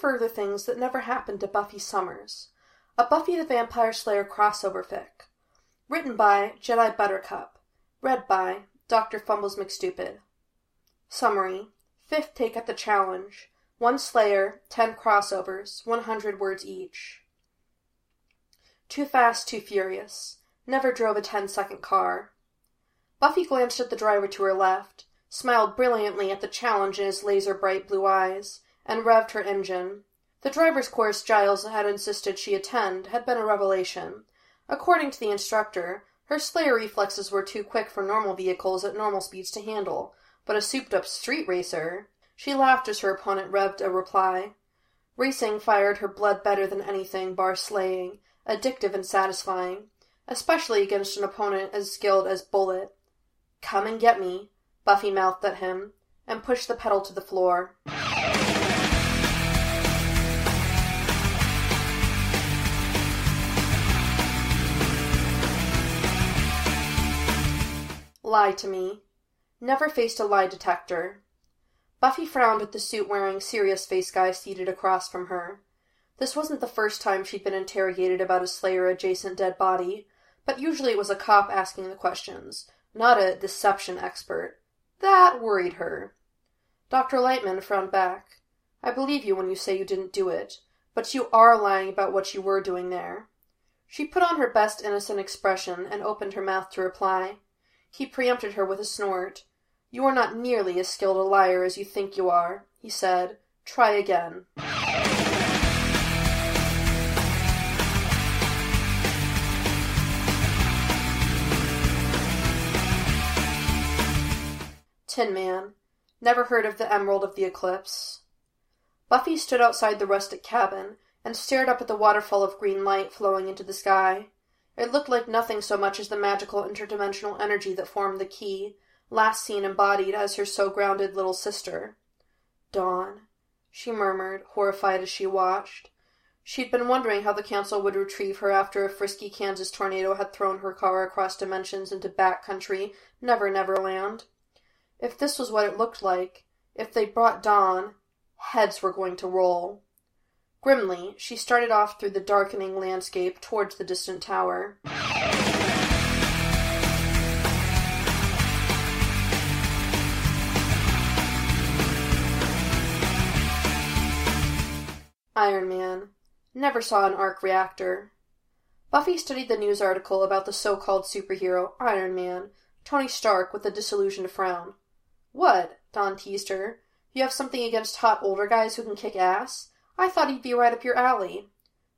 further things that never happened to Buffy Summers, a Buffy the Vampire Slayer crossover fic. Written by Jedi Buttercup. Read by Dr. Fumbles McStupid. Summary Fifth take at the challenge. One Slayer, ten crossovers, 100 words each. Too fast, too furious. Never drove a ten second car. Buffy glanced at the driver to her left, smiled brilliantly at the challenge in his laser bright blue eyes, and revved her engine. The driver's course Giles had insisted she attend had been a revelation. According to the instructor, her Slayer reflexes were too quick for normal vehicles at normal speeds to handle, but a souped up street racer. She laughed as her opponent revved a reply. Racing fired her blood better than anything bar slaying, addictive and satisfying, especially against an opponent as skilled as Bullet. Come and get me, Buffy mouthed at him, and pushed the pedal to the floor. Lie to me. Never faced a lie detector. Buffy frowned at the suit wearing, serious face guy seated across from her. This wasn't the first time she'd been interrogated about a Slayer adjacent dead body, but usually it was a cop asking the questions, not a deception expert. That worried her. Dr. Lightman frowned back. I believe you when you say you didn't do it, but you are lying about what you were doing there. She put on her best innocent expression and opened her mouth to reply. He preempted her with a snort. You are not nearly as skilled a liar as you think you are, he said. Try again. Tin Man. Never heard of the Emerald of the Eclipse. Buffy stood outside the rustic cabin and stared up at the waterfall of green light flowing into the sky. It looked like nothing so much as the magical interdimensional energy that formed the key, last seen embodied as her so grounded little sister. Dawn, she murmured, horrified as she watched. She'd been wondering how the council would retrieve her after a frisky Kansas tornado had thrown her car across dimensions into back country, Never Never Land. If this was what it looked like, if they brought Dawn, heads were going to roll. Grimly, she started off through the darkening landscape towards the distant tower. Iron Man. Never saw an arc reactor. Buffy studied the news article about the so called superhero, Iron Man, Tony Stark with a disillusioned frown. What? Dawn teased her. You have something against hot older guys who can kick ass? I thought he'd be right up your alley.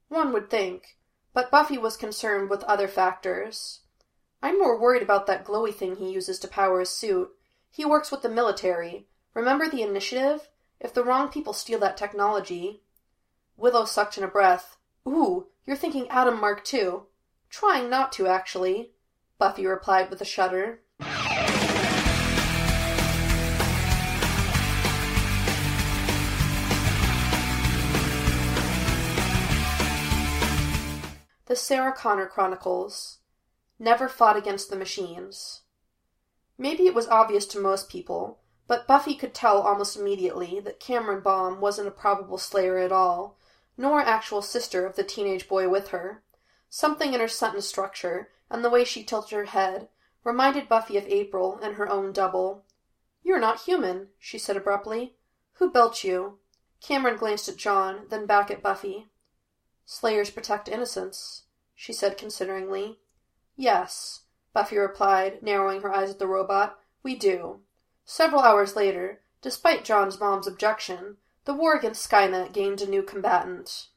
One would think, but Buffy was concerned with other factors. I'm more worried about that glowy thing he uses to power his suit. He works with the military. Remember the initiative? If the wrong people steal that technology. Willow sucked in a breath. Ooh, you're thinking Adam Mark II. Trying not to, actually, Buffy replied with a shudder. The Sarah Connor Chronicles. Never fought against the machines. Maybe it was obvious to most people, but Buffy could tell almost immediately that Cameron Baum wasn't a probable slayer at all, nor actual sister of the teenage boy with her. Something in her sentence structure, and the way she tilted her head, reminded Buffy of April and her own double. You're not human, she said abruptly. Who built you? Cameron glanced at John, then back at Buffy. Slayers protect innocents, she said consideringly. Yes, Buffy replied, narrowing her eyes at the robot. We do. Several hours later, despite John's mom's objection, the war against Skynet gained a new combatant.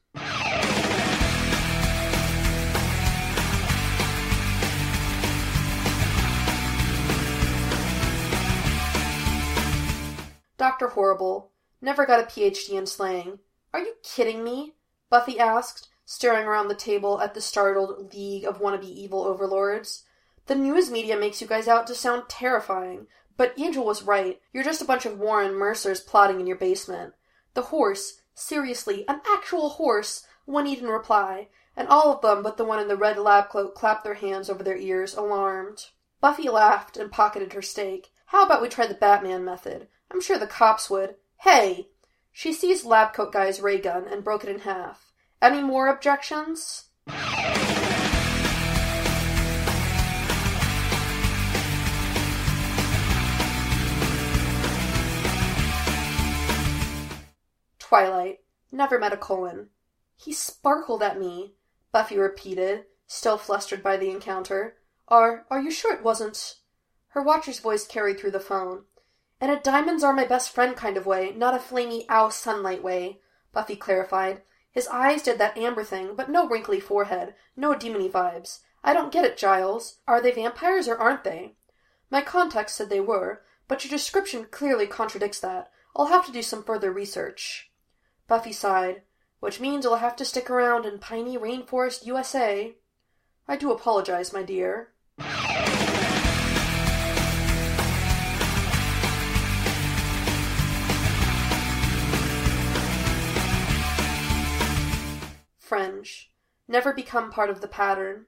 Dr. Horrible never got a PhD in slaying. Are you kidding me? Buffy asked, staring around the table at the startled league of wannabe evil overlords. The news media makes you guys out to sound terrifying, but Angel was right. You're just a bunch of Warren Mearses plotting in your basement. The horse, seriously, an actual horse, whinnied in reply, and all of them but the one in the red lab coat clapped their hands over their ears, alarmed. Buffy laughed and pocketed her stake. How about we try the Batman method? I'm sure the cops would. Hey! She seized lab coat guy's ray gun and broke it in half. Any more objections? Twilight. Never met a Cullen. He sparkled at me, Buffy repeated, still flustered by the encounter. Are are you sure it wasn't Her watcher's voice carried through the phone. In a diamonds are my best friend kind of way, not a flamey ow sunlight way, Buffy clarified. His eyes did that amber thing, but no wrinkly forehead, no demony vibes. I don't get it, Giles. Are they vampires or aren't they? My context said they were, but your description clearly contradicts that. I'll have to do some further research. Buffy sighed. Which means you'll have to stick around in piney rainforest, USA. I do apologize, my dear. Fringe. Never become part of the pattern.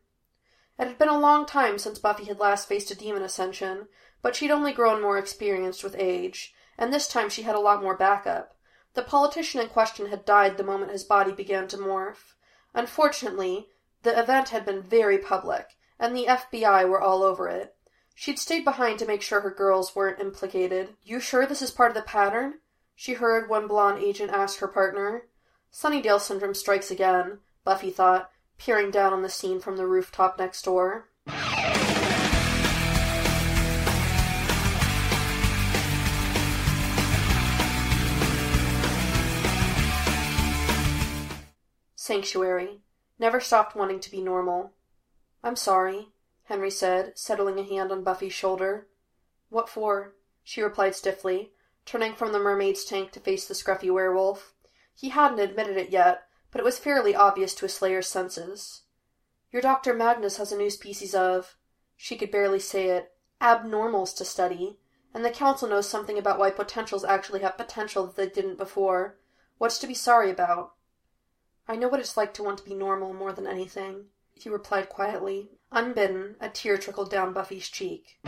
It had been a long time since Buffy had last faced a demon ascension, but she'd only grown more experienced with age, and this time she had a lot more backup. The politician in question had died the moment his body began to morph. Unfortunately, the event had been very public, and the FBI were all over it. She'd stayed behind to make sure her girls weren't implicated. You sure this is part of the pattern? She heard one blonde agent ask her partner. Sunnydale syndrome strikes again, Buffy thought, peering down on the scene from the rooftop next door. Sanctuary. Never stopped wanting to be normal. I'm sorry, Henry said, settling a hand on Buffy's shoulder. What for? She replied stiffly, turning from the mermaid's tank to face the scruffy werewolf. He hadn't admitted it yet, but it was fairly obvious to a slayer's senses. Your Dr. Magnus has a new species of she could barely say it abnormals to study, and the council knows something about why potentials actually have potential that they didn't before. What's to be sorry about? I know what it's like to want to be normal more than anything, he replied quietly. Unbidden, a tear trickled down Buffy's cheek.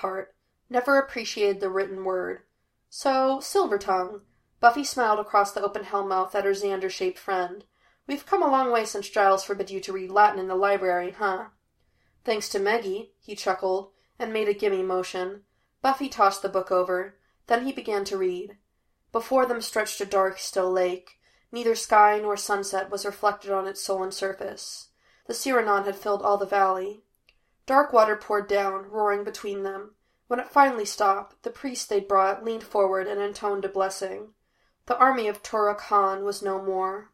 Inkheart never appreciated the written word. So, Silvertongue. Buffy smiled across the open hellmouth at her Xander shaped friend. We've come a long way since Giles forbid you to read Latin in the library, huh? Thanks to Meggie, he chuckled, and made a gimme motion. Buffy tossed the book over. Then he began to read. Before them stretched a dark, still lake. Neither sky nor sunset was reflected on its sullen surface. The Sirannon had filled all the valley. Dark water poured down, roaring between them. When it finally stopped, the priest they'd brought leaned forward and intoned a blessing. The army of Turok Han was no more.